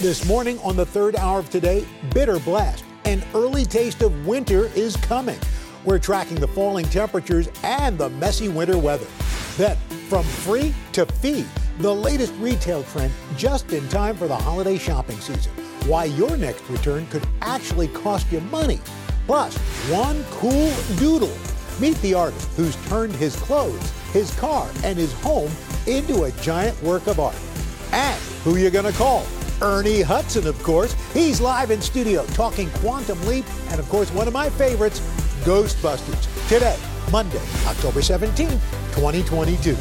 This morning on the third hour of today, bitter blast. An early taste of winter is coming. We're tracking the falling temperatures and the messy winter weather. Then, from free to fee, the latest retail trend just in time for the holiday shopping season. Why your next return could actually cost you money. Plus, one cool doodle. Meet the artist who's turned his clothes, his car, and his home into a giant work of art. And who you gonna call? Ernie Hudson, of course. He's live in studio talking Quantum Leap and, of course, one of my favorites, Ghostbusters. Today, Monday, October 17, 2022.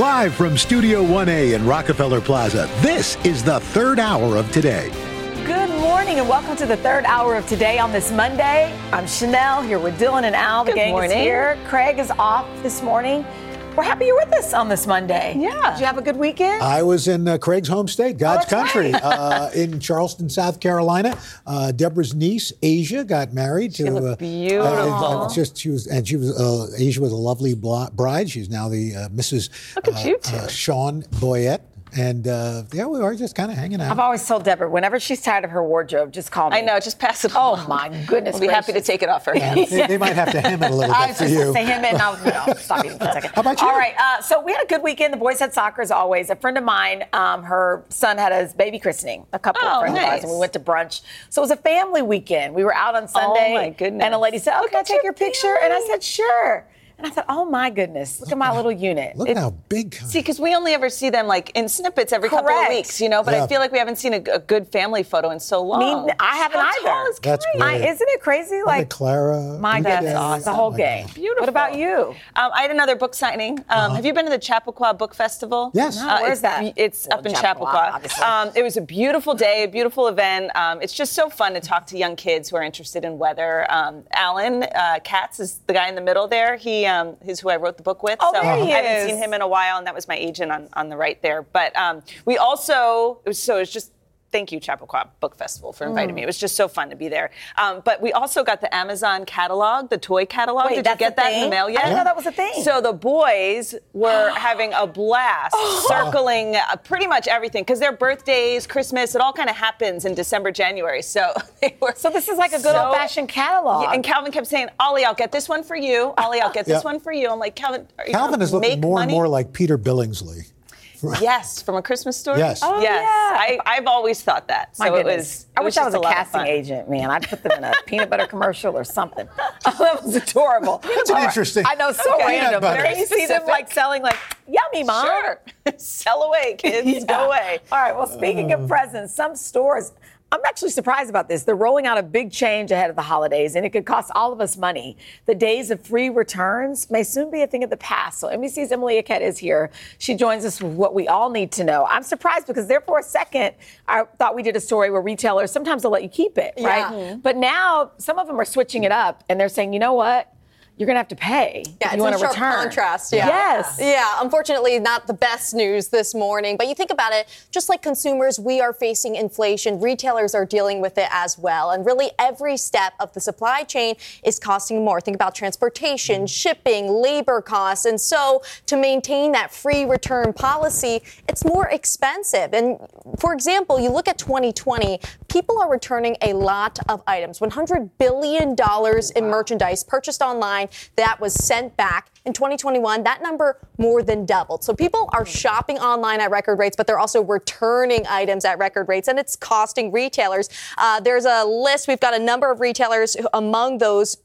Live from Studio 1A in Rockefeller Plaza, this is the third hour of today. Good morning and welcome to the third hour of today on this Monday. I'm Sheinelle here with Dylan and Al. The Good gang morning. is here. Craig is off this morning. We're happy you're with us on this Monday. Yeah. Did you have a good weekend? I was in uh, Craig's home state, God's Oh, country, right. uh, in Charleston, South Carolina. Uh, Deborah's niece, Asia, got married to. looked uh, beautiful. uh, just she was, and she was. Uh, Asia was a lovely bl- bride. She's now the uh, Mrs. Look at uh, you two. uh, Sean Boyette, and uh, yeah, we were just kind of hanging out. I've always told Deborah, whenever she's tired of her wardrobe, just call me. I know, just pass it Oh on. my goodness. We'll be happy to take it off her hands. they, they might have to hem it a little I bit was for just you. going say him and I'll no, stop you for a second. How about you? All right. Uh, so we had a good weekend. The boys had soccer as always. A friend of mine, um, her son had his baby christening. A couple Oh, of friends of ours, and we went to brunch. So it was a family weekend. We were out on Sunday. Oh my goodness. And a lady said, "Oh, can I take your your picture?" And I said, "Sure." And I thought, "Oh my goodness, look at my little unit." Look It- how big. See, because we only ever see them like in snippets every couple of weeks, you know. But Yeah. I feel like we haven't seen a, a good family photo in so long. Me- I haven't How either. Tall is That's Carrie? great. I, isn't it crazy? Look Like Clara. my Look at goodness, the whole Oh my gang. God. Beautiful. What about you? Um, I had another book signing. Um, Have you been to the Chappaqua Book Festival? Yes. No, where's it's, that? It's Well, up in Chappaqua, Chappaqua. Um, it was a beautiful day, a beautiful event. Um, it's just so fun to talk to young kids who are interested in weather. Um, Alan uh, Katz is the guy in the middle there. He um, is who I wrote the book with. Oh, so there he I haven't is. seen him in a while, and that was my agent on, on the right there. But um, we also, it was, so it was just. Thank you, Chappaqua Book Festival, for Mm. inviting me. It was just so fun to be there. Um, but we also got the Amazon catalog, the toy catalog. Wait, Did you get a that in the mail yet? I didn't know that was a thing. So the boys were having a blast circling uh, pretty much everything because their birthdays, Christmas, it all kind of happens in December, January. So they were. So this is like a good so- old-fashioned catalog. Yeah, and Calvin kept saying, "Ollie, I'll get this one for you. Ollie, I'll get this Yeah. one for you." I'm like, Calvin, are you Calvin is looking make more and more like Peter Billingsley. Yes, from a Christmas story. Yes. Oh, yes. yeah. I, I've always thought that. My so it goodness. was. I it wish I was just a casting agent, man. I'd put them in a peanut butter commercial or something. Oh, that was adorable. That's an All right. interesting- I know, so Okay. random. But Peanut can you see them like selling like yummy, mom? Sure. Sell away, kids. Yeah. Go away. All right. Well, speaking of uh. presents, some stores. I'm actually surprised about this. They're rolling out a big change ahead of the holidays, and it could cost all of us money. The days of free returns may soon be a thing of the past. So NBC's Emilie Ikeda is here. She joins us with what we all need to know. I'm surprised because there for a second, I thought we did a story where retailers sometimes they'll let you keep it, right? Mm-hmm. But now some of them are switching it up, and they're saying, you know what? You're gonna have to pay Yeah, you want to sharp return. contrast. Yeah. Yes. Yeah, unfortunately, not the best news this morning. But you think about it, just like consumers, we are facing inflation. Retailers are dealing with it as well. And really, every step of the supply chain is costing more. Think about transportation, mm. shipping, labor costs. And so, to maintain that free return policy, it's more expensive. And for example, you look at 2020, people are returning a lot of items $100 billion in merchandise purchased online that was sent back. In 2021, that number more than doubled. So people are shopping online at record rates, but they're also returning items at record rates, and it's costing retailers. Uh, there's a list. We've got a number of retailers who- among those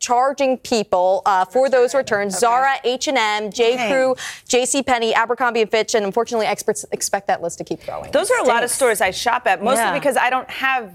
charging people uh, for those returns. Zara, H&M, J. Crew, J.C. Penney, Abercrombie and Fitch, and unfortunately, experts expect that list to keep growing. Those are a lot of stores I shop at, mostly Yeah. because I don't have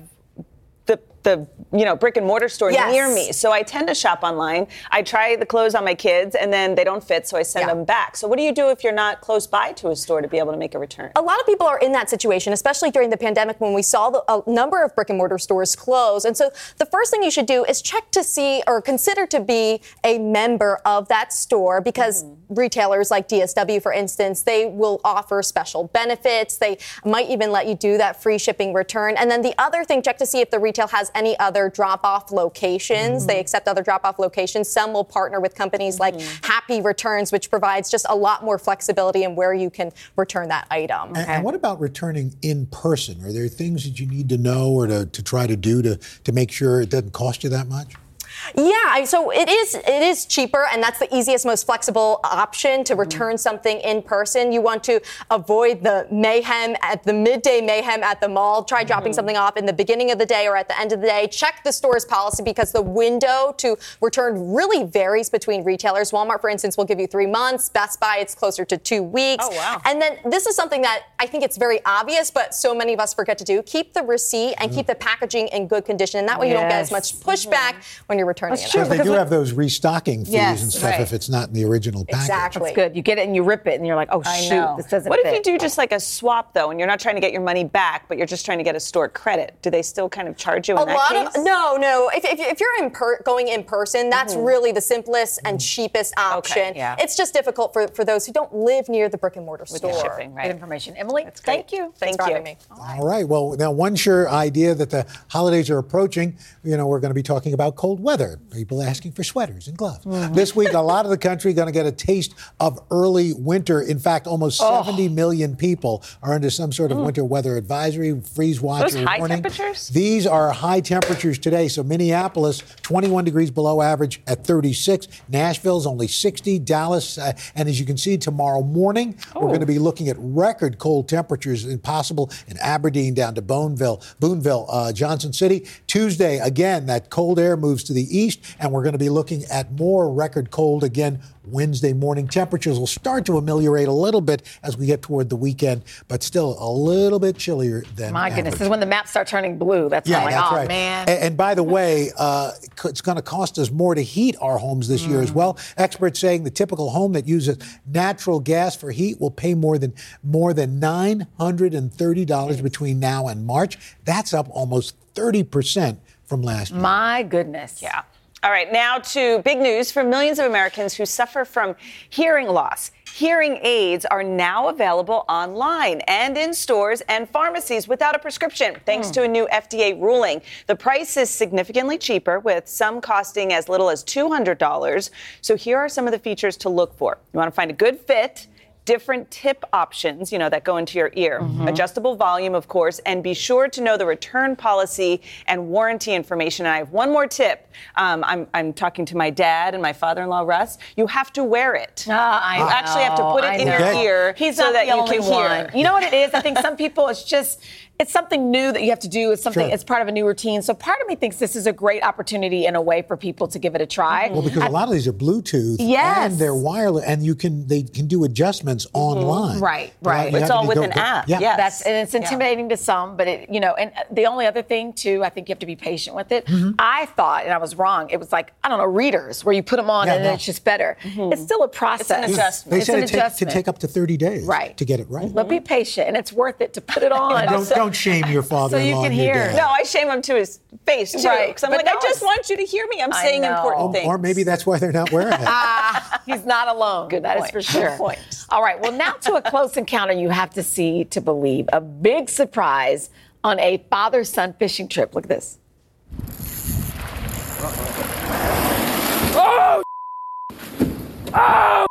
the the you know brick and mortar store Yes. near me. So I tend to shop online. I try the clothes on my kids, and then they don't fit, so I send Yeah. them back. So what do you do if you're not close by to a store to be able to make a return? a lot of people are in that situation, especially during the pandemic when we saw the, a number of brick and mortar stores close. And so the first thing you should do is check to see or consider to be a member of that store because mm-hmm. retailers like DSW, for instance, they will offer special benefits. They might even let you do that free shipping return. And then the other thing, check to see if the retail has any other drop off locations. Mm-hmm. They accept other drop off locations. Some will partner with companies mm-hmm. like Happy Returns, which provides just a lot more flexibility in where you can return that item. And, okay. and what about returning in person? Are there things that you need to know or to, to try to do to, to make sure it doesn't cost you that much? Yeah, so it is it is cheaper, and that's the easiest, most flexible option to mm-hmm. return mm-hmm. something in person. You want to avoid the mayhem at the midday mayhem at the mall. Try mm-hmm. dropping something off in the beginning of the day or at the end of the day. Check the store's policy because the window to return really varies between retailers. Walmart, for instance, will give you three months. Best Buy, it's closer to two weeks. Oh wow! And then this is something that I think it's very obvious, but so many of us forget to do. Keep the receipt and mm-hmm. keep the packaging in good condition, and that way yes. you don't get as much pushback mm-hmm. when you're returning That's it. True, because they do have those restocking fees yes, and stuff right. if it's not in the original package. Exactly. That's good. You get it and you rip it and you're like, oh shoot, this doesn't fit." What fit. if you do just like a swap though and you're not trying to get your money back, but you're just trying to get a store credit? Do they still kind of charge you in a that lot case? Of, no, no. If, if, if you're in per, going in person, that's mm-hmm. really the simplest and mm-hmm. cheapest option. Okay, yeah. It's just difficult for, for those who don't live near the brick and mortar With store. shipping, right. Good information. Emilie, thank you. Thank Thanks you. for me. All right. Well, now one sure idea that the holidays are approaching, you know, we're going to be talking about cold weather. People asking for sweaters and gloves. Mm-hmm. This week, a lot of the country going to get a taste of early winter. In fact, almost oh. 70 million people are under some sort of mm. winter weather advisory, freeze watch Those high temperatures? These are high temperatures today. So Minneapolis, 21 degrees below average at 36. Nashville's only 60. Dallas, uh, and as you can see, tomorrow morning oh. we're going to be looking at record cold temperatures, impossible in Aberdeen down to Boonville, Boonville, uh, Johnson City. Tuesday, again, that cold air moves to the east, and we're going to be looking at more record cold again Wednesday morning. Temperatures will start to ameliorate a little bit as we get toward the weekend, but still a little bit chillier than. My average. goodness, this is when the maps start turning blue. That's yeah, like, that's oh right. man. And, and, by the way, uh, it's going to cost us more to heat our homes this mm. year as mm. well. Experts saying the typical home that uses natural gas for heat will pay more than more than nine hundred and thirty dollars between now and March. That's up almost thirty percent from last year. My goodness. Yeah. All right, now to big news for millions of Americans who suffer from hearing loss. Hearing aids are now available online and in stores and pharmacies without a prescription, thanks mm. to a new FDA ruling. The price is significantly cheaper, with some costing as little as $200. So here are some of the features to look for. You want to find a good fit different tip options, you know, that go into your ear. Mm-hmm. Adjustable volume, of course, and be sure to know the return policy and warranty information. And I have one more tip. Um, I'm, I'm talking to my dad and my father-in-law, Russ. You have to wear it. Uh, I you know. actually have to put it I in know. your ear He's so that you can one. hear. You know what it is? I think some people, it's just it's something new that you have to do. It's something. Sure. It's part of a new routine. So part of me thinks this is a great opportunity in a way for people to give it a try. Well, because I, a lot of these are Bluetooth yes. and they're wireless, and you can they can do adjustments mm-hmm. online. Right, right. It's all with an go, app. Yeah, yes. that's and it's intimidating yeah. to some, but it you know. And the only other thing too, I think you have to be patient with it. Mm-hmm. I thought, and I was wrong. It was like I don't know readers where you put them on yeah, and no. it's just better. Mm-hmm. It's still a process. It's an adjustment. They it's said an it take, can take up to 30 days right. to get it right. But be patient, and it's worth it to put it on. Don't, don't shame your father so you can hear. No, I shame him to his face too. Right. Because I'm but like, no, I just want you to hear me. I'm saying important things. Or maybe that's why they're not wearing it. Ah, he's not alone. Good that point. is for sure. Good point. All right. Well, now to a close encounter you have to see to believe. A big surprise on a father-son fishing trip. Look at this. Oh! Oh!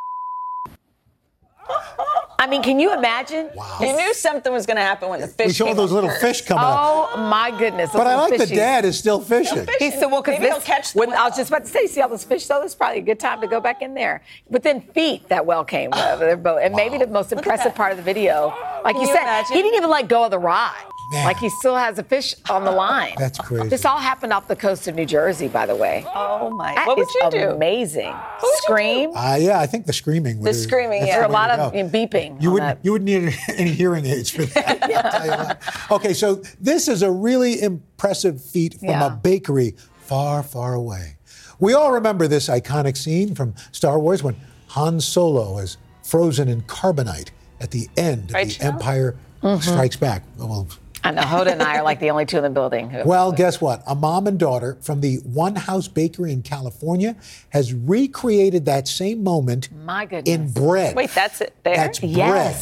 I mean, can you imagine? Wow. You knew something was going to happen when the fish. We saw those little fish coming oh, up. Oh my goodness! But I like fishies. the dad is still fishing. Still fishing. He's still well because he'll catch. The when, I was just about to say, see all those fish. So this is probably a good time to go back in there. Within feet, that well came. Uh, their boat, and wow. maybe the most impressive part of the video, like Can you, you said, imagine? he didn't even let go of the rod. Man. Like he still has a fish on the line. That's crazy. This all happened off the coast of New Jersey, by the way. Oh my! That what would you do? Amazing. would Scream. Uh, yeah, I think the screaming. The screaming. Yeah, there a lot of know, beeping. You wouldn't. You wouldn't need any hearing aids for that. yeah. Okay, so this is a really impressive feat from Yeah. a bakery far, far away. We all remember this iconic scene from Star Wars when Han Solo is frozen in carbonite at the end of Right, the Empire Mm-hmm. Strikes Back. Well, I know Hoda and I are like the only two in the building. Who, Well, guess what? A mom and daughter from the One House Bakery in California has recreated that same moment My goodness. in bread. Wait, that's it there. That's bread.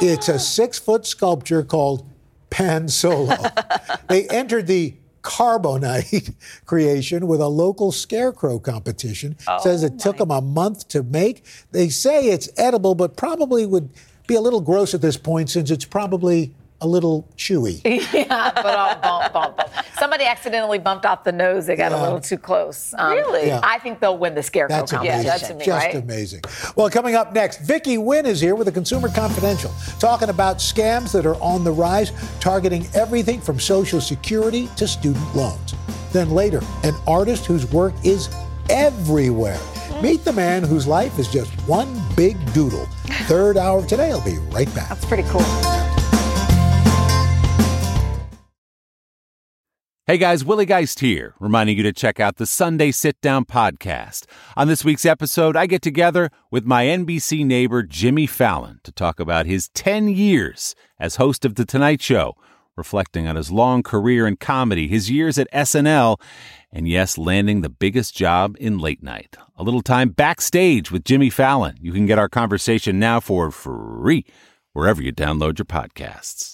It's a six foot sculpture called Pan Solo. they entered the carbonite creation with a local scarecrow competition. Oh Says it took them a month to make. They say it's edible, but probably would be a little gross at this point since it's probably a little chewy. yeah, but uh, bump, bump, bump. Somebody accidentally bumped off the nose. They got a little too close. Um, Really? Yeah. I think they'll win the scarecrow That's competition. amazing. that's to me, Just right? amazing. Well, coming up next, Vicky Nguyen is here with a Consumer Confidential, talking about scams that are on the rise, targeting everything from Social Security to student loans. Then later, an artist whose work is everywhere. Meet the man whose life is just one big doodle. Third hour of today. I'll be right back. That's pretty cool. Hey guys, Willie Geist here, reminding you to check out the Sunday Sit Down podcast. On this week's episode, I get together with my NBC neighbor Jimmy Fallon to talk about his 10 years as host of The Tonight Show, reflecting on his long career in comedy, his years at SNL, and yes, landing the biggest job in late night. A little time backstage with Jimmy Fallon. You can get our conversation now for free wherever you download your podcasts.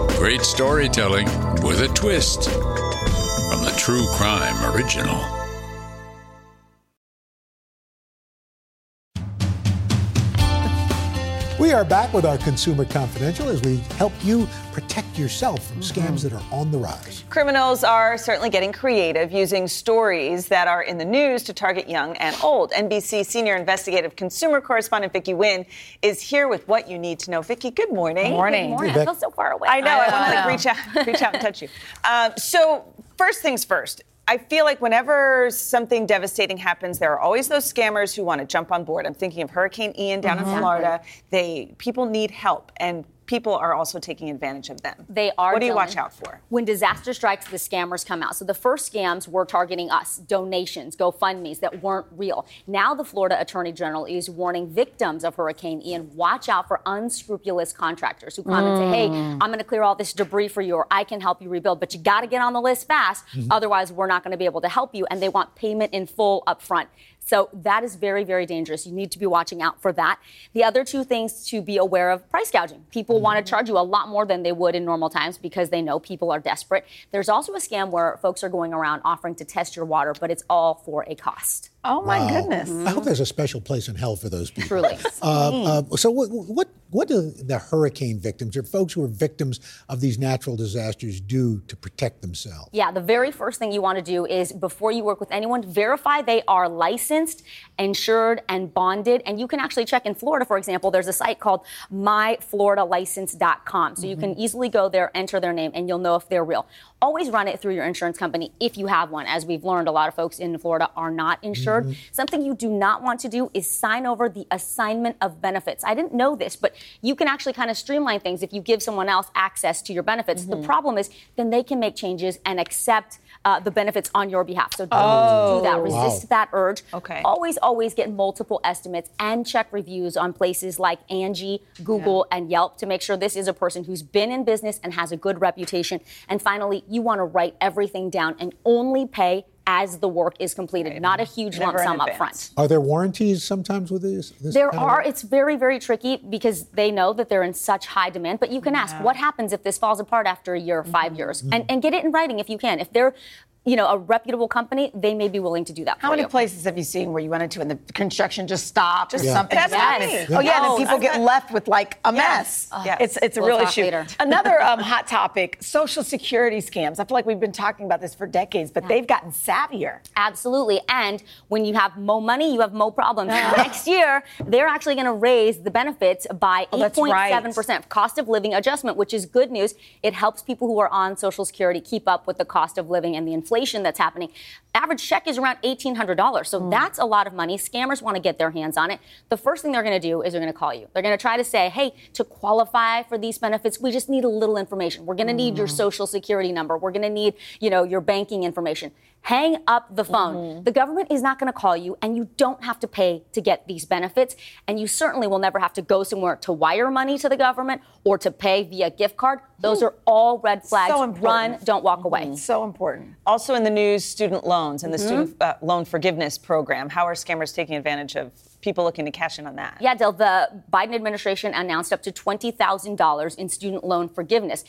Great storytelling with a twist from the True Crime Original. We are back with our Consumer Confidential as we help you protect yourself from scams that are on the rise. Criminals are certainly getting creative using stories that are in the news to target young and old. NBC senior investigative consumer correspondent Vicky Nguyen is here with what you need to know. Vicky, good morning. Morning. Good morning. Hey, I feel so far away. I know. I, want to like reach out, reach out and touch you. Um, so first things first. I feel like whenever something devastating happens, there are always those scammers who want to jump on board. I'm thinking of Hurricane Ian down in mm-hmm. Florida. They people need help, and people are also taking advantage of them. They are. What do you Dylan. watch out for? When disaster strikes, the scammers come out. So the first scams were targeting us, donations, GoFundMe's that weren't real. Now the Florida Attorney General is warning victims of Hurricane Ian, watch out for unscrupulous contractors who come and say, hey, mm. I'm going to clear all this debris for you or I can help you rebuild, but you got to get on the list fast. Mm-hmm. Otherwise, we're not going to be able to help you. And they want payment in full up front. So that is very, very dangerous. You need to be watching out for that. The other two things to be aware of price gouging. People mm-hmm. want to charge you a lot more than they would in normal times because they know people are desperate. There's also a scam where folks are going around offering to test your water, but it's all for a cost. Oh my Wow. goodness. I hope there's a special place in hell for those people. Truly. Uh, uh, so, what, what what do the hurricane victims or folks who are victims of these natural disasters do to protect themselves? Yeah, the very first thing you want to do is before you work with anyone, verify they are licensed, insured, and bonded. And you can actually check in Florida, for example, there's a site called myfloridalicense.com. So you can easily go there, enter their name, and you'll know if they're real. Always run it through your insurance company if you have one. As we've learned, a lot of folks in Florida are not insured. Something you do not want to do is sign over the assignment of benefits. I didn't know this, but you can actually kind of streamline things if you give someone else access to your benefits. The problem is then they can make changes and accept uh, the benefits on your behalf. So don't do that. Resist that urge. Okay. Always, always get multiple estimates and check reviews on places like Angie, Google, and Yelp to make sure this is a person who's been in business and has a good reputation. And finally, you want to write everything down and only pay as the work is completed, not a huge Never lump sum up front. Are there warranties sometimes with these? this There kind of- are. It's very, very tricky because they know that they're in such high demand. But you can ask, what happens if this falls apart after a year or 5 mm-hmm. years? And, and get it in writing if you can. If they're, you know, a reputable company, they may be willing to do that How many you. places have you seen where you went into and the construction just stopped or Yeah. something? That's right. Oh yeah, and Oh, then people get left with like a Yes. mess. Yes. It's it's a We'll real issue. later. Another um, hot topic: social security scams. I feel like we've been talking about this for decades, but they've gotten savvier. Absolutely. And when you have more money, you have more problems. Next year, they're actually going to raise the benefits by Oh, that's right. 8.7% cost of living adjustment, which is good news. It helps people who are on Social Security keep up with the cost of living and the inflation that's happening. Average check is around $1,800. So hmm. that's a lot of money. Scammers want to get their hands on it. The first thing they're going to do is they're going to call you. They're going to try to say, hey, to qualify for these benefits, we just need a little information. We're going to need your hmm. social security number. We're going to need, you know, your banking information. Hang up the phone. Mm-hmm. The government is not going to call you, and you don't have to pay to get these benefits. And you certainly will never have to go somewhere to wire money to the government or to pay via gift card. Those are all red flags. So Run, don't walk away. Mm-hmm. So important. Also in the news, student loans and the mm-hmm. student uh, loan forgiveness program. How are scammers taking advantage of people looking to cash in on that? Yeah, Del, the Biden administration announced up to $20,000 in student loan forgiveness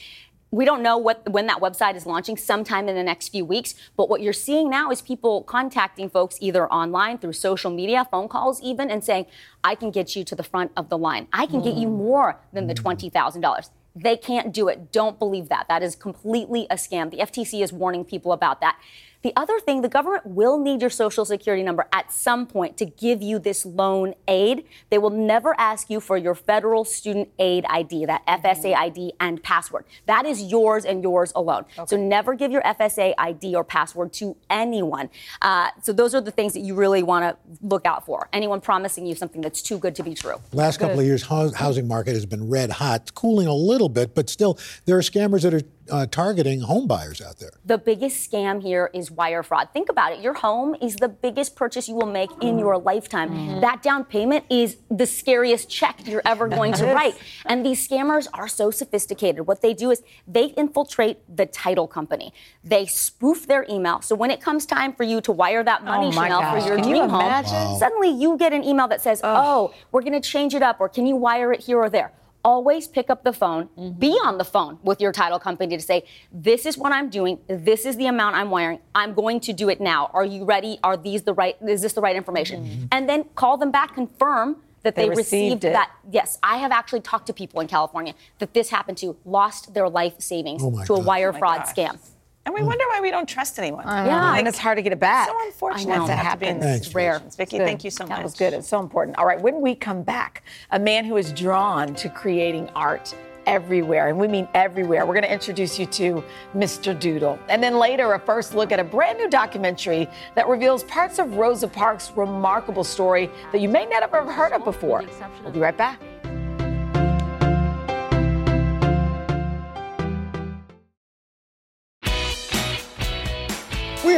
we don't know what when that website is launching sometime in the next few weeks. But what you're seeing now is people contacting folks either online through social media phone calls even and saying i can get you to the front of the line. I can mm. get you mm. more than the $20000 they can't do it. Don't believe that. That is completely a scam. The ftc is warning people about that the other thing, the government will need your social security number at some point to give you this loan aid. They will never ask you for your federal student aid ID, that FSA ID and password. That is yours and yours alone. Okay. So never give your FSA ID or password to anyone. Uh, so those are the things that you really want to look out for. Anyone promising you something that's too good to be true. Last couple of years, housing market has been red hot, cooling a little bit, but still there are scammers that are uh, targeting home buyers out there. The biggest scam here is wire fraud. Think about it. Your home is the biggest purchase you will make in your lifetime. Mm-hmm. That down payment is the scariest check you're ever going to write. And these scammers are so sophisticated. What they do is they infiltrate the title company. They spoof their email. So when it comes time for you to wire that money, oh Sheinelle, gosh. for your Can dream you home, wow. suddenly you get an email that says, "Oh, we're going to change it up," or "Can you wire it here or there?" Always pick up the phone, mm-hmm. be on the phone with your title company to say, this is what I'm doing, this is the amount I'm wiring, I'm going to do it now. Are you ready? Are these the right, is this the right information? Mm-hmm. And then call them back, confirm that they, they received, received that. Yes, I have actually talked to people in California that this happened to, lost their life savings oh to a wire oh fraud gosh. scam. And we mm. wonder why we don't trust anyone. Yeah, like, and it's hard to get it back. So unfortunate to have to be in It's rare. Vicky, thank you so much. That was good. It's so important. All right, when we come back, a man who is drawn to creating art everywhere, and we mean everywhere. We're going to introduce you to Mr. Doodle. And then later, a first look at a brand new documentary that reveals parts of Rosa Parks' remarkable story that you may not have ever heard of before. We'll be right back.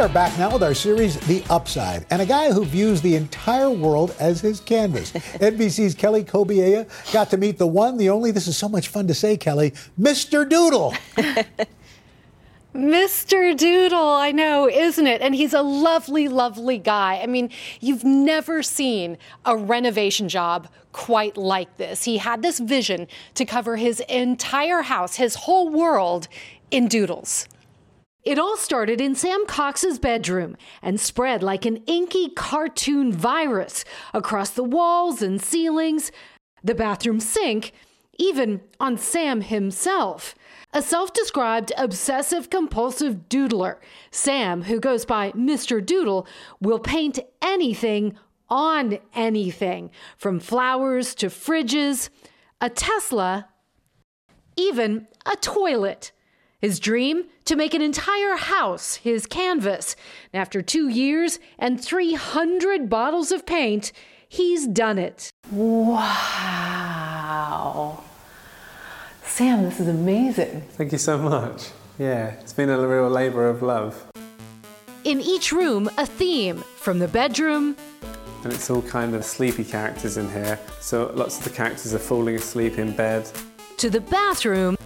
Are back now with our series, The Upside, and a guy who views the entire world as his canvas. NBC's Kelly Cobiella got to meet the one, the only, this is so much fun to say, Kelly, Mr. Doodle. Mr. Doodle, I know, isn't it? And he's a lovely, lovely guy. I mean, you've never seen a renovation job quite like this. He had this vision to cover his entire house, his whole world, in doodles. It all started in Sam Cox's bedroom and spread like an inky cartoon virus across the walls and ceilings, the bathroom sink, even on Sam himself. A self described obsessive compulsive doodler, Sam, who goes by Mr. Doodle, will paint anything on anything, from flowers to fridges, a Tesla, even a toilet. His dream? To make an entire house his canvas. And after two years and 300 bottles of paint, he's done it. Wow. Sam, this is amazing. Thank you so much. Yeah, it's been a real labor of love. In each room, a theme from the bedroom. And it's all kind of sleepy characters in here. So lots of the characters are falling asleep in bed. To the bathroom.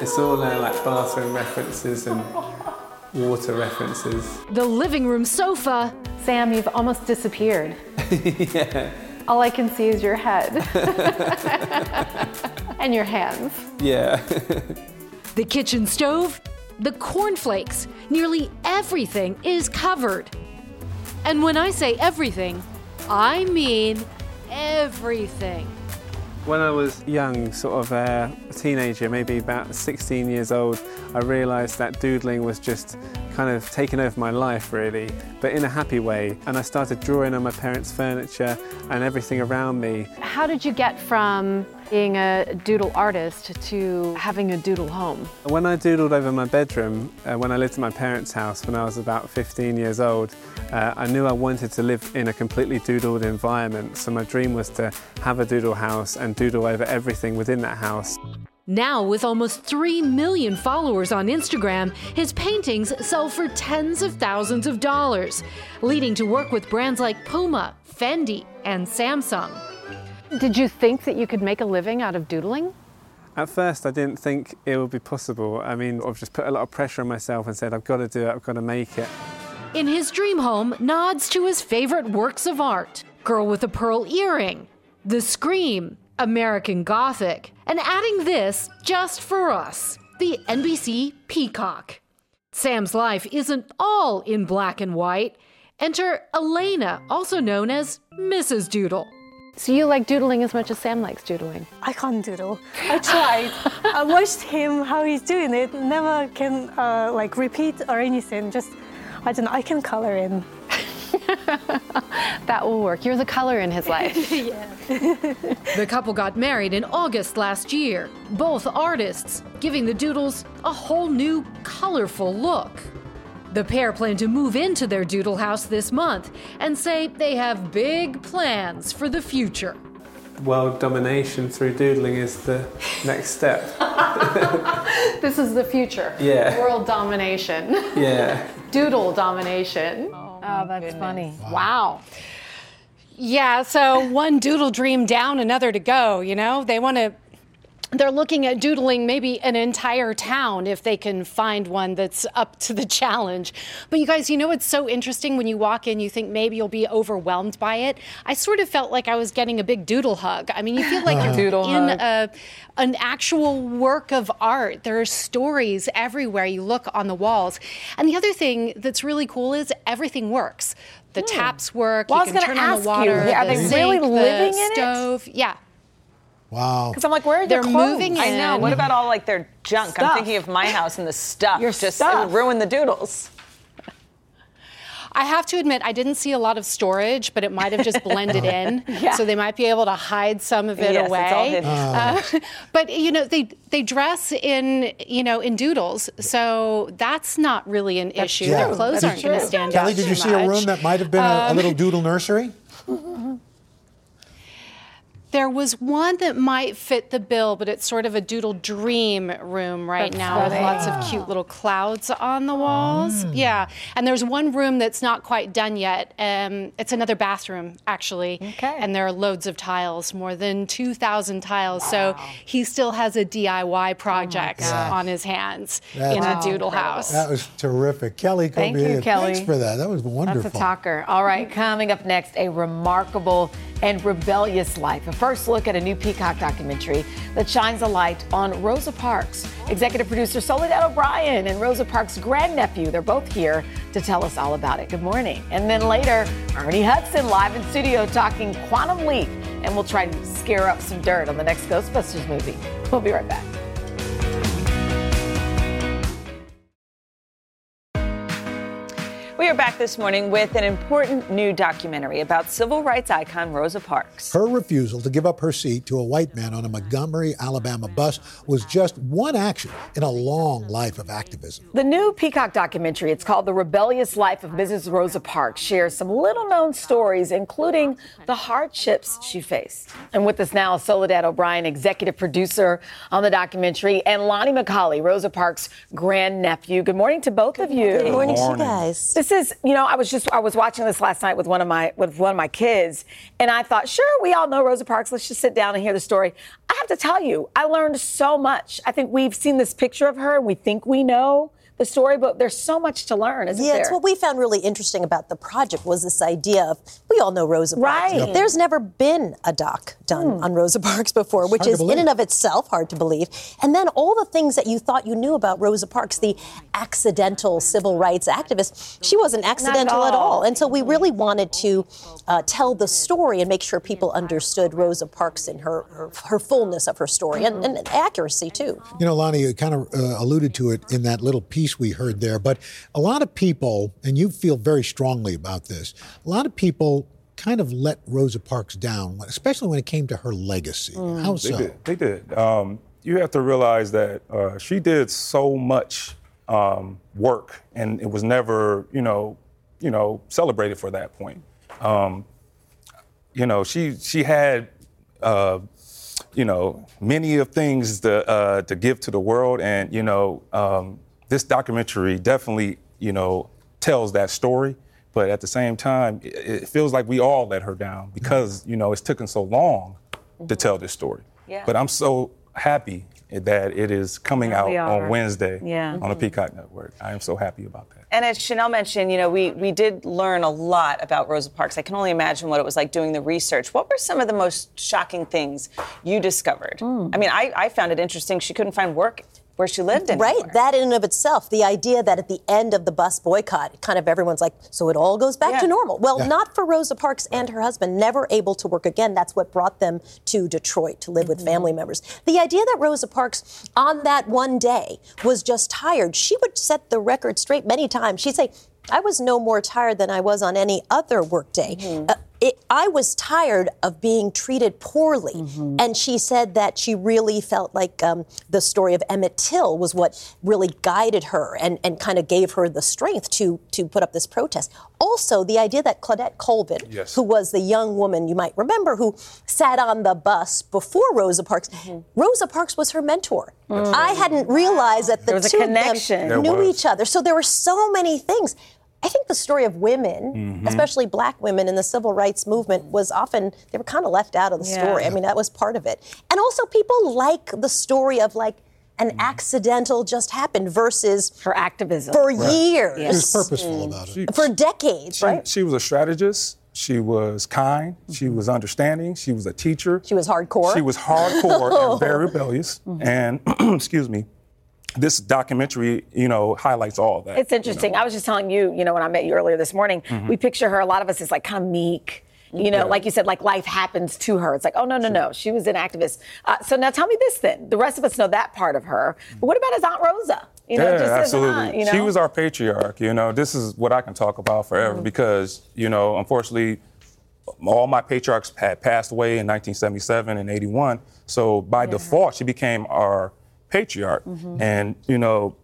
It's all uh, like bathroom references and water references. The living room sofa. Sam, you've almost disappeared. yeah. All I can see is your head and your hands. Yeah. the kitchen stove, the cornflakes, nearly everything is covered. And when I say everything, I mean everything. When I was young, sort of uh, a teenager, maybe about 16 years old, I realised that doodling was just kind of taken over my life really, but in a happy way. And I started drawing on my parents' furniture and everything around me. How did you get from being a doodle artist to having a doodle home? When I doodled over my bedroom, uh, when I lived at my parents' house when I was about 15 years old, uh, I knew I wanted to live in a completely doodled environment. So my dream was to have a doodle house and doodle over everything within that house. Now, with almost 3 million followers on Instagram, his paintings sell for tens of thousands of dollars, leading to work with brands like Puma, Fendi, and Samsung. Did you think that you could make a living out of doodling? At first, I didn't think it would be possible. I mean, I've just put a lot of pressure on myself and said, I've got to do it, I've got to make it. In his dream home, nods to his favorite works of art Girl with a Pearl Earring, The Scream, American Gothic, and adding this just for us the NBC Peacock. Sam's life isn't all in black and white. Enter Elena, also known as Mrs. Doodle. So you like doodling as much as Sam likes doodling? I can't doodle. I tried. I watched him how he's doing it. Never can uh, like repeat or anything. Just I don't know. I can color in. that will work. You're the color in his life. yeah. the couple got married in August last year. Both artists, giving the doodles a whole new, colorful look. The pair plan to move into their doodle house this month and say they have big plans for the future. World domination through doodling is the next step. this is the future. Yeah. World domination. Yeah. Doodle domination. Oh, oh that's goodness. funny. Wow. wow. Yeah, so one doodle dream down, another to go, you know? They want to they're looking at doodling maybe an entire town if they can find one that's up to the challenge. But you guys, you know what's so interesting when you walk in, you think maybe you'll be overwhelmed by it. I sort of felt like I was getting a big doodle hug. I mean, you feel like you're in a, an actual work of art. There are stories everywhere you look on the walls. And the other thing that's really cool is everything works. The hmm. taps work. Well, you can turn on the water. You, are the they sink, really living the in stove. it? Yeah. Wow. Because I'm like, where are They're their clothes? moving in. I know. What about all like their junk? Stuff. I'm thinking of my house and the stuff. Your just stuff. It would ruin the doodles. I have to admit, I didn't see a lot of storage, but it might have just blended in. Yeah. So they might be able to hide some of it yes, away. It's all hidden. Uh, but you know, they they dress in you know in doodles, so that's not really an issue. Yeah. Their clothes That's aren't going to true. stand Kelly, out did too you see a room that might have been a, a Um, little doodle nursery? There was one that might fit the bill, but it's sort of a doodle dream room right That's now with lots of cute little clouds on the walls. Yeah. And there's one room that's not quite done yet. Um, it's another bathroom, actually. Okay. And there are loads of tiles, more than 2,000 tiles. So he still has a DIY project God. on his hands That's in a incredible. doodle house. That was terrific. Kelly, Thank Kobe, you, Kelly. Thanks for that. That was wonderful. That's a talker. All right, coming up next, a remarkable and rebellious life. A first look at a new Peacock documentary that shines a light on Rosa Parks. Executive producer Soledad O'Brien and Rosa Parks' grandnephew, they're both here to tell us all about it. Good morning. And then later, Ernie Hudson live in studio talking Quantum Leap, and we'll try to scare up some dirt on the next Ghostbusters movie. We'll be right back. Are back this morning with an important new documentary about civil rights icon Rosa Parks. Her refusal to give up her seat to a white man on a Montgomery, Alabama bus was just one action in a long life of activism. The new Peacock documentary, it's called The Rebellious Life of Mrs. Rosa Parks, shares some little known stories, including the hardships she faced. And with us now, Soledad O'Brien, executive producer on the documentary, and Lonnie McCauley, Rosa Parks' grandnephew. Good morning to both of you. Good morning, to you guys. This is, you know, I was just I was watching this last night with one of my with one of my kids, and I thought, sure, we all know Rosa Parks. Let's just sit down and hear the story. I have to tell you, I learned so much. I think we've seen this picture of her, and we think we know the story, but there's so much to learn, isn't yeah, there? it's what we found really interesting about the project was this idea of we all know Rosa Parks. Right. Yep. There's never been a doc done on Rosa Parks before, which hard is in and of itself hard to believe. And then all the things that you thought you knew about Rosa Parks, the accidental civil rights activist, she wasn't accidental at all. And so we really wanted to uh, tell the story and make sure people understood Rosa Parks in her her, her fullness of her story and, and accuracy too. You know, Lonnie, you kind of uh, alluded to it in that little piece we heard there, but a lot of people, and you feel very strongly about this, a lot of people kind of let Rosa Parks down, especially when it came to her legacy. How They so? did. They did. Um, you have to realize that uh, she did so much um, work, and it was never, you know, you know, celebrated for that point. Um, you know, she she had uh, you know, many of things to uh, to give to the world, and you know, um, this documentary definitely, you know, tells that story. But at the same time, it, it feels like we all let her down because you know it's taken so long to tell this story. Yeah. But I'm so happy that it is coming Yeah, out we are. on Wednesday Yeah. on the Mhm. Peacock Network. I am so happy about that. And as Sheinelle mentioned, you know, we, we did learn a lot about Rosa Parks. I can only imagine what it was like doing the research. What were some of the most shocking things you discovered? Hmm. I mean, I, I found it interesting she couldn't find work where she lived anymore. Right, that in and of itself, the idea that at the end of the bus boycott, kind of everyone's like, so it all goes back to normal. Well, Yeah. not for Rosa Parks and her husband, never able to work again. That's what brought them to Detroit to live with family members. The idea that Rosa Parks, on that one day, was just tired, she would set the record straight many times. She'd say, I was no more tired than I was on any other workday. Uh, it, I was tired of being treated poorly. Mm-hmm. And she said that she really felt like um, the story of Emmett Till was what really guided her and, and kind of gave her the strength to, to put up this protest. Also, the idea that Claudette Colvin, Yes. who was the young woman you might remember who sat on the bus before Rosa Parks, mm-hmm. Rosa Parks was her mentor. Mm. I hadn't realized that the There was a two of them knew each other. So there were so many things. I think the story of women, Mm-hmm. Mhm. especially black women in the civil rights movement, was often, they were kind of left out of the Yeah. story. I mean, that was part of it. And also, people like the story of like, Mm. an accidental just happened versus her activism for Right. years. She was purposeful about it. For decades, She, right? she was a strategist. She was kind. She was understanding. She was a teacher. She was hardcore. She was hardcore and very rebellious. Mm-hmm. And excuse me, this documentary, you know, highlights all that. It's interesting. I was just telling you, you know, when I met you earlier this morning, Mhm. we picture her, a lot of us, as like kind of meek. You know, Yeah. like you said, like life happens to her. It's like, oh, no, no, no. She was an activist. Uh, so now tell me this then. The rest of us know that part of her. But what about his Aunt Rosa? You know, yeah, just absolutely. aunt, you know? She was our patriarch. You know, this is what I can talk about forever Mm-hmm. because, you know, unfortunately, all my patriarchs had passed away in 1977 and 81. So by default, she became our patriarch. Mm-hmm. And, you know,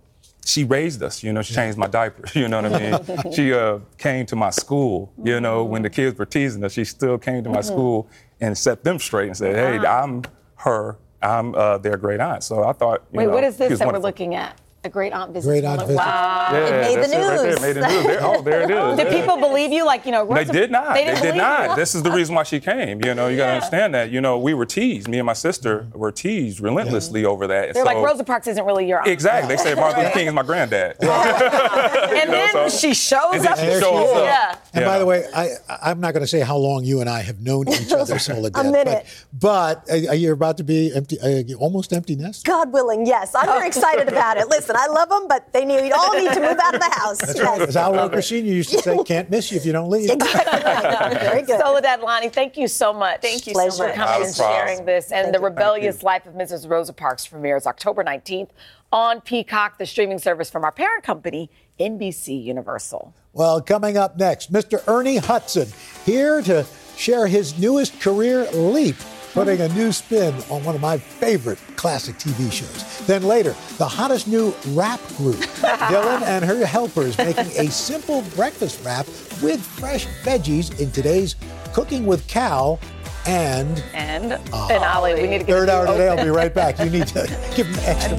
she raised us, you know, she changed my diaper, you know what I mean? she uh, came to my school, you know, when the kids were teasing us, she still came to my Mhm. school and set them straight and said, hey, Wow. I'm her, I'm uh, their great aunt. So I thought, you Wait, know, what is this that we're looking at? A great aunt visit. Great aunt visit. Wow. Yeah, it made that's the it news. right there, made the news. There- oh, there it is. Did Yeah. people believe you? Like, you know, They did not. They, They, didn't did believe not. you. This is the reason why she came. You know, you gotta understand that. You know, we were teased. Me and my sister were teased relentlessly over that. They're So- like, Rosa Parks isn't really your aunt. Exactly. They said Martin Luther King is my granddad. And then so- she shows And then up. she shows up. Yeah. And by the way, I, I'm not going to say how long you and I have known each other, Soledad. A minute. But, but uh, you're about to be empty, uh, almost empty nest. God willing, yes. I'm very excited about it. Listen, I love them, but they need, all need to move out of the house. That's Yes. right. As Al Roker Sr. used to say, can't miss you if you don't leave. Exactly. Very good. Soledad Lonnie, thank you so much. Thank you Pleasure. so for coming Not a and problem. sharing this. And Thank The you. Rebellious Life of Mrs. Rosa Parks premieres October 19th on Peacock, the streaming service from our parent company, NBC Universal. Well, coming up next, Mr. Ernie Hudson here to share his newest career leap, putting a new spin on one of my favorite classic TV shows. Then later, the hottest new rap group, Dylan and her helpers making a simple breakfast wrap with fresh veggies in today's Cooking with Cal and And finale. We need to get third hour today. I'll be right back. You need to give them extra.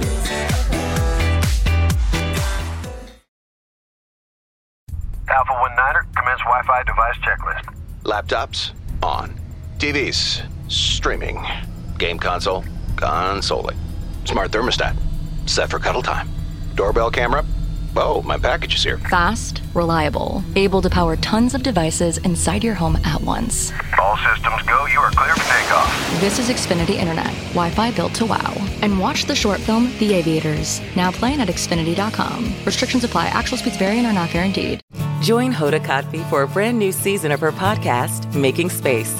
Alpha 19er, commence Wi Fi device checklist. Laptops on. TVs streaming. Game console consoling. Smart thermostat set for cuddle time. Doorbell camera. Oh, my package is here. Fast, reliable, able to power tons of devices inside your home at once. All systems go, you are clear for takeoff. This is Xfinity Internet, Wi Fi built to wow. And watch the short film, The Aviators, now playing at Xfinity.com. Restrictions apply, actual speeds vary and are not guaranteed. Join Hoda Kotb for a brand new season of her podcast, Making Space.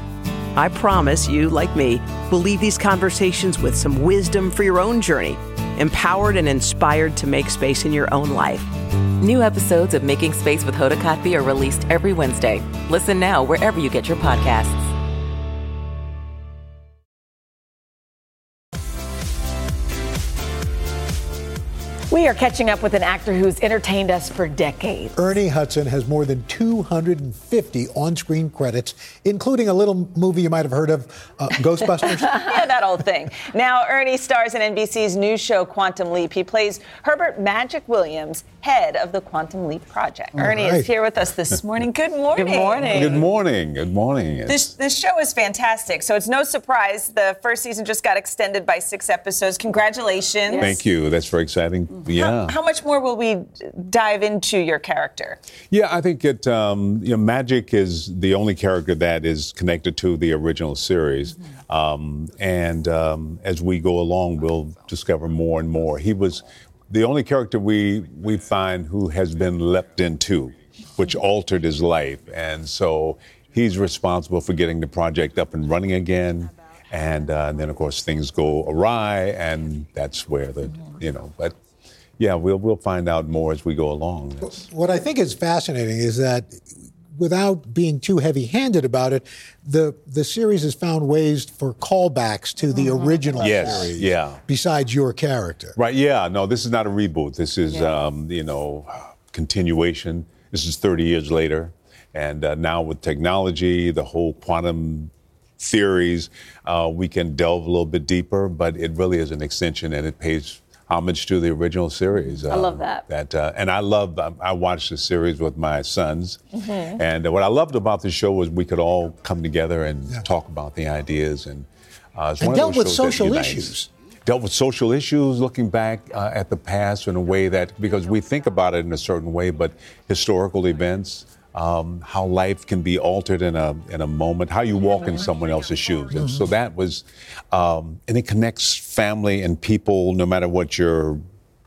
I promise you, like me, will leave these conversations with some wisdom for your own journey empowered and inspired to make space in your own life. New episodes of Making Space with Hoda Kotb are released every Wednesday. Listen now wherever you get your podcasts. We are catching up with an actor who's entertained us for decades. Ernie Hudson has more than 250 on screen credits, including a little movie you might have heard of, uh, Ghostbusters. yeah, that old thing. Now, Ernie stars in NBC's new show, Quantum Leap. He plays Herbert Magic Williams, head of the Quantum Leap Project. All Ernie right. is here with us this morning. Good morning. Good morning. Good morning. Good morning. This, this show is fantastic. So it's no surprise the first season just got extended by six episodes. Congratulations. Thank you. That's very exciting. Yeah. How much more will we dive into your character? Yeah, I think it. Um, you know, Magic is the only character that is connected to the original series, um, and um, as we go along, we'll discover more and more. He was the only character we we find who has been leapt into, which altered his life, and so he's responsible for getting the project up and running again. And, uh, and then, of course, things go awry, and that's where the, you know, but yeah, we'll we'll find out more as we go along. what I think is fascinating is that without being too heavy handed about it, the, the series has found ways for callbacks to the original Yes, series yeah. besides your character. Right? Yeah. No, this is not a reboot. This is um, you know continuation. This is 30 years later, and uh, now with technology, the whole quantum theories, uh, we can delve a little bit deeper. But it really is an extension, and it pays homage to the original series. I love Um, that. That uh, and I love. I, I watched the series with my sons. Mhm. And uh, what I loved about the show was we could all come together and talk about the ideas and uh, it's And one of dealt those with shows social unites. issues. Dealt with social issues, looking back uh, at the past in a way that because we think about it in a certain way, but historical events. Um, how life can be altered in a in a moment, how you walk in someone else's shoes, and so that was, um, and it connects family and people, no matter what your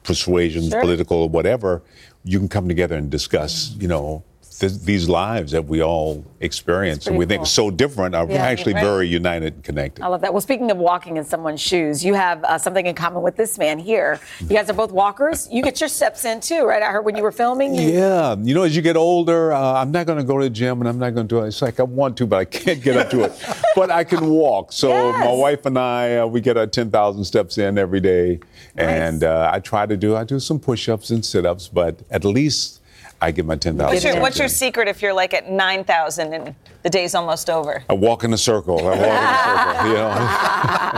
persuasions, Sure. political or whatever, you can come together and discuss, you know, th- these lives that we all experience and we think are so different are Yeah, actually right. very united and connected. I love that. Well, speaking of walking in someone's shoes, you have uh, something in common with this man here. You guys are both walkers. You get your steps in too, right? I heard when you were filming. you- Yeah, you know, as you get older, uh, I'm not going to go to the gym and I'm not going to do it. It's like I want to, but I can't get up to it. but I can walk. So my wife and I, uh, we get our 10,000 steps in every day, and uh, I try to do. I do some push-ups and sit-ups, but at least I give my 10,000. What's your, what's your secret if you're like at 9,000 and the day's almost over? I walk in a circle. I walk in a circle. You know.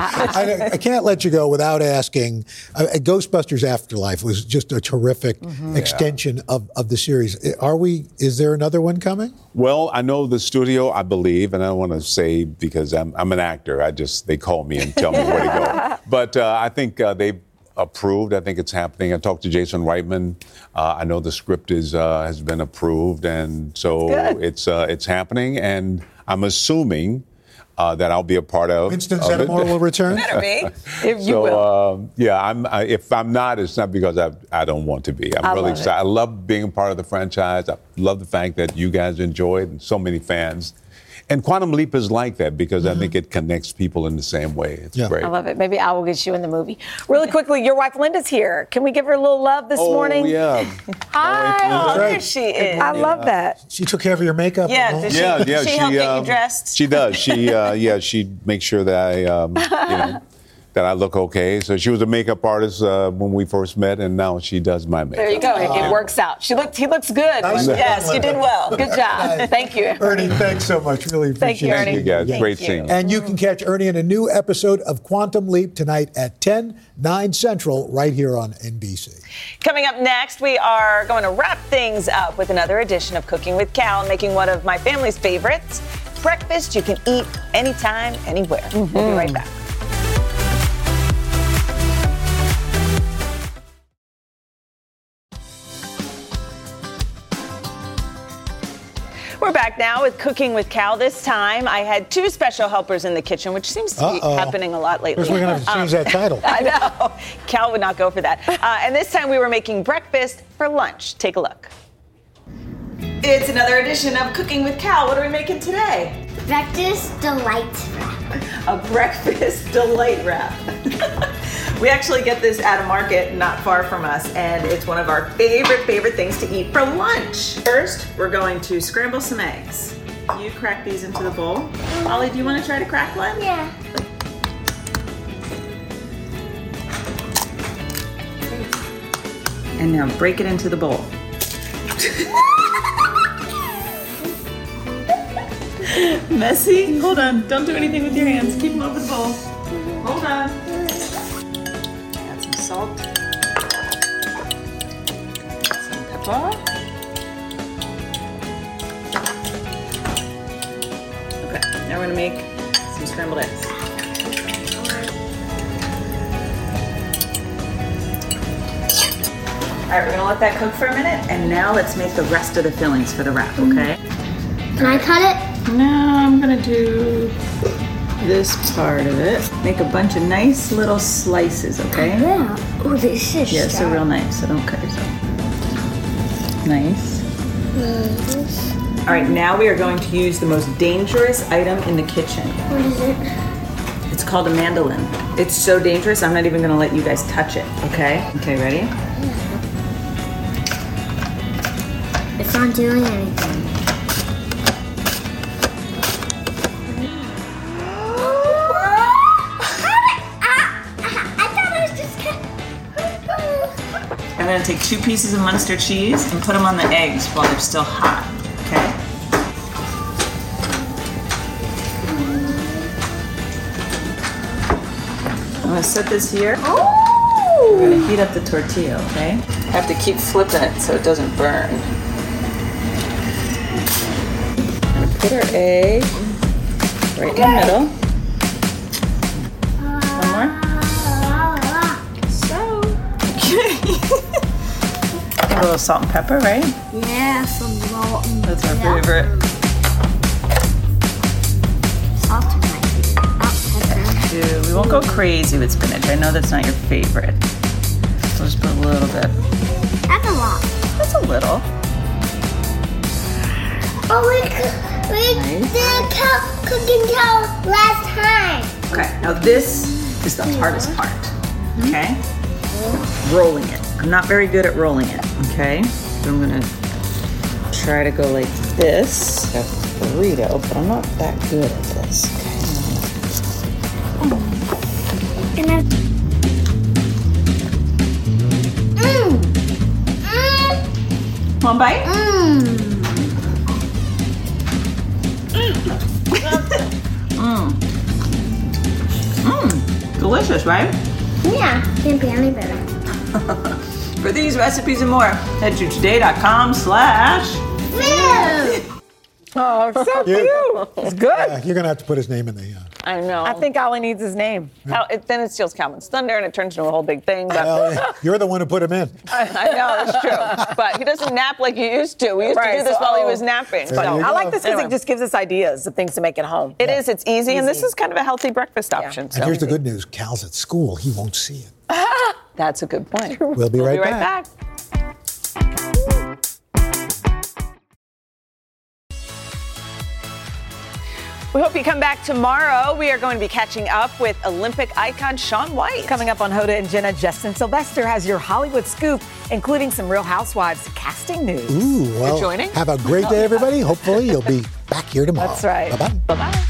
I, I can't let you go without asking. Uh, Ghostbusters Afterlife was just a terrific Mm-hmm. extension of, of the series. Are we? Is there another one coming? Well, I know the studio, I believe, and I don't want to say because I'm, I'm an actor. I just, they call me and tell me where to go. But uh, I think uh, they've approved. I think it's happening. I talked to Jason Reitman. Uh, I know the script is, uh, has been approved, and so Good. it's, uh, it's happening. And I'm assuming uh, that I'll be a part of. Winston of it. Zeddemore will return. Better be. If you so, will. um, yeah, I'm, I, if I'm not, it's not because I, I don't want to be. I'm I really love it. excited. I love being a part of the franchise. I love the fact that you guys enjoy it and so many fans. And Quantum Leap is like that because I think it connects people in the same way. It's great. I love it. Maybe I will get you in the movie. Really quickly, your wife Linda's here. Can we give her a little love this oh, morning? yeah. Hi. That's right. There she is. I love that. She took care of your makeup. Yeah, did she- yeah, yeah. she help get you um, dressed? She does. She, uh, yeah, she makes sure that I, um, you know, that I look okay. So she was a makeup artist uh, when we first met, and now she does my makeup. There you go. It, it works out. She looked. He looks good. Nice yes, you did well. Good job. Thank you. Ernie, thanks so much. Really Thank appreciate you, it. Ernie. Thank you guys. Thank Great you. seeing you. And you can catch Ernie in a new episode of Quantum Leap tonight at 10, 9 Central, right here on NBC. Coming up next, we are going to wrap things up with another edition of Cooking with Cal, making one of my family's favorites breakfast you can eat anytime, anywhere. We'll be right back. We're back now with Cooking with Cal. This time I had two special helpers in the kitchen, which seems to be Uh-oh. happening a lot lately. We're going to have to change Um, that title. I know. Cal would not go for that. Uh, and this time we were making breakfast for lunch. Take a look. It's another edition of Cooking with Cal. What are we making today? Breakfast delight wrap. A breakfast delight wrap. We actually get this at a market not far from us, and it's one of our favorite, favorite things to eat for lunch. First, we're going to scramble some eggs. You crack these into the bowl. Ollie, do you want to try to crack one? Yeah. And now break it into the bowl. Messy? Hold on. Don't do anything with your hands. Keep them over the bowl. Hold on. Add some salt. Some pepper. Okay, now we're gonna make some scrambled eggs. All right, we're gonna let that cook for a minute, and now let's make the rest of the fillings for the wrap, okay? Can I cut it? No, I'm gonna do this part of it. Make a bunch of nice little slices, okay? Yeah. Oh, this is Yeah, so real nice, so don't cut yourself. Nice. Mm-hmm. This. All right, now we are going to use the most dangerous item in the kitchen. What is it? It's called a mandolin. It's so dangerous, I'm not even gonna let you guys touch it, okay? Okay, ready? Yeah. It's not doing anything. I'm gonna take two pieces of Munster cheese and put them on the eggs while they're still hot, okay? I'm gonna set this here. Oh! We're gonna heat up the tortilla, okay? I have to keep flipping it so it doesn't burn. Put our egg right in the middle. Little salt and pepper, right? Yeah, some salt and pepper That's our yeah. favorite. Salt and pepper. Not pepper. Dude, we won't go crazy with spinach. I know that's not your favorite. So just put a little bit. That's a lot. That's a little. Oh, we, we did cow, cooking cow last time. Okay, now this is the hardest part. Hmm? Okay? Rolling it. I'm not very good at rolling it. Okay? So I'm gonna try to go like this. Got the burrito, but I'm not that good at this. Then, mmm, mmm, One bite? mmm. Mmm. Mmm. Delicious, right? Yeah, can't be any better. For these recipes and more, head to today.com slash Oh, so cute. It's good. Yeah, you're going to have to put his name in the. Uh, I know. I think Ollie needs his name. Cal- it, then it steals Calvin's thunder and it turns into a whole big thing. But well, you're the one who put him in. I, I know it's true. But he doesn't nap like you used to. We used to do this so- while he was napping. There you I like this because Anyway. it just gives us ideas of things to make at home. It is. It's easy, and this is kind of a healthy breakfast option. So And here's the good news Cal's at school. He won't see it. that's a good point. We'll be right be right back. back. We hope you come back tomorrow. We are going to be catching up with Olympic icon Shaun White. Coming up on Hoda and Jenna, Justin Sylvester has your Hollywood scoop, including some Real Housewives casting news. Ooh, well, joining? have a great day, everybody. Hopefully, you'll be back here tomorrow. That's right. Bye bye. Bye bye.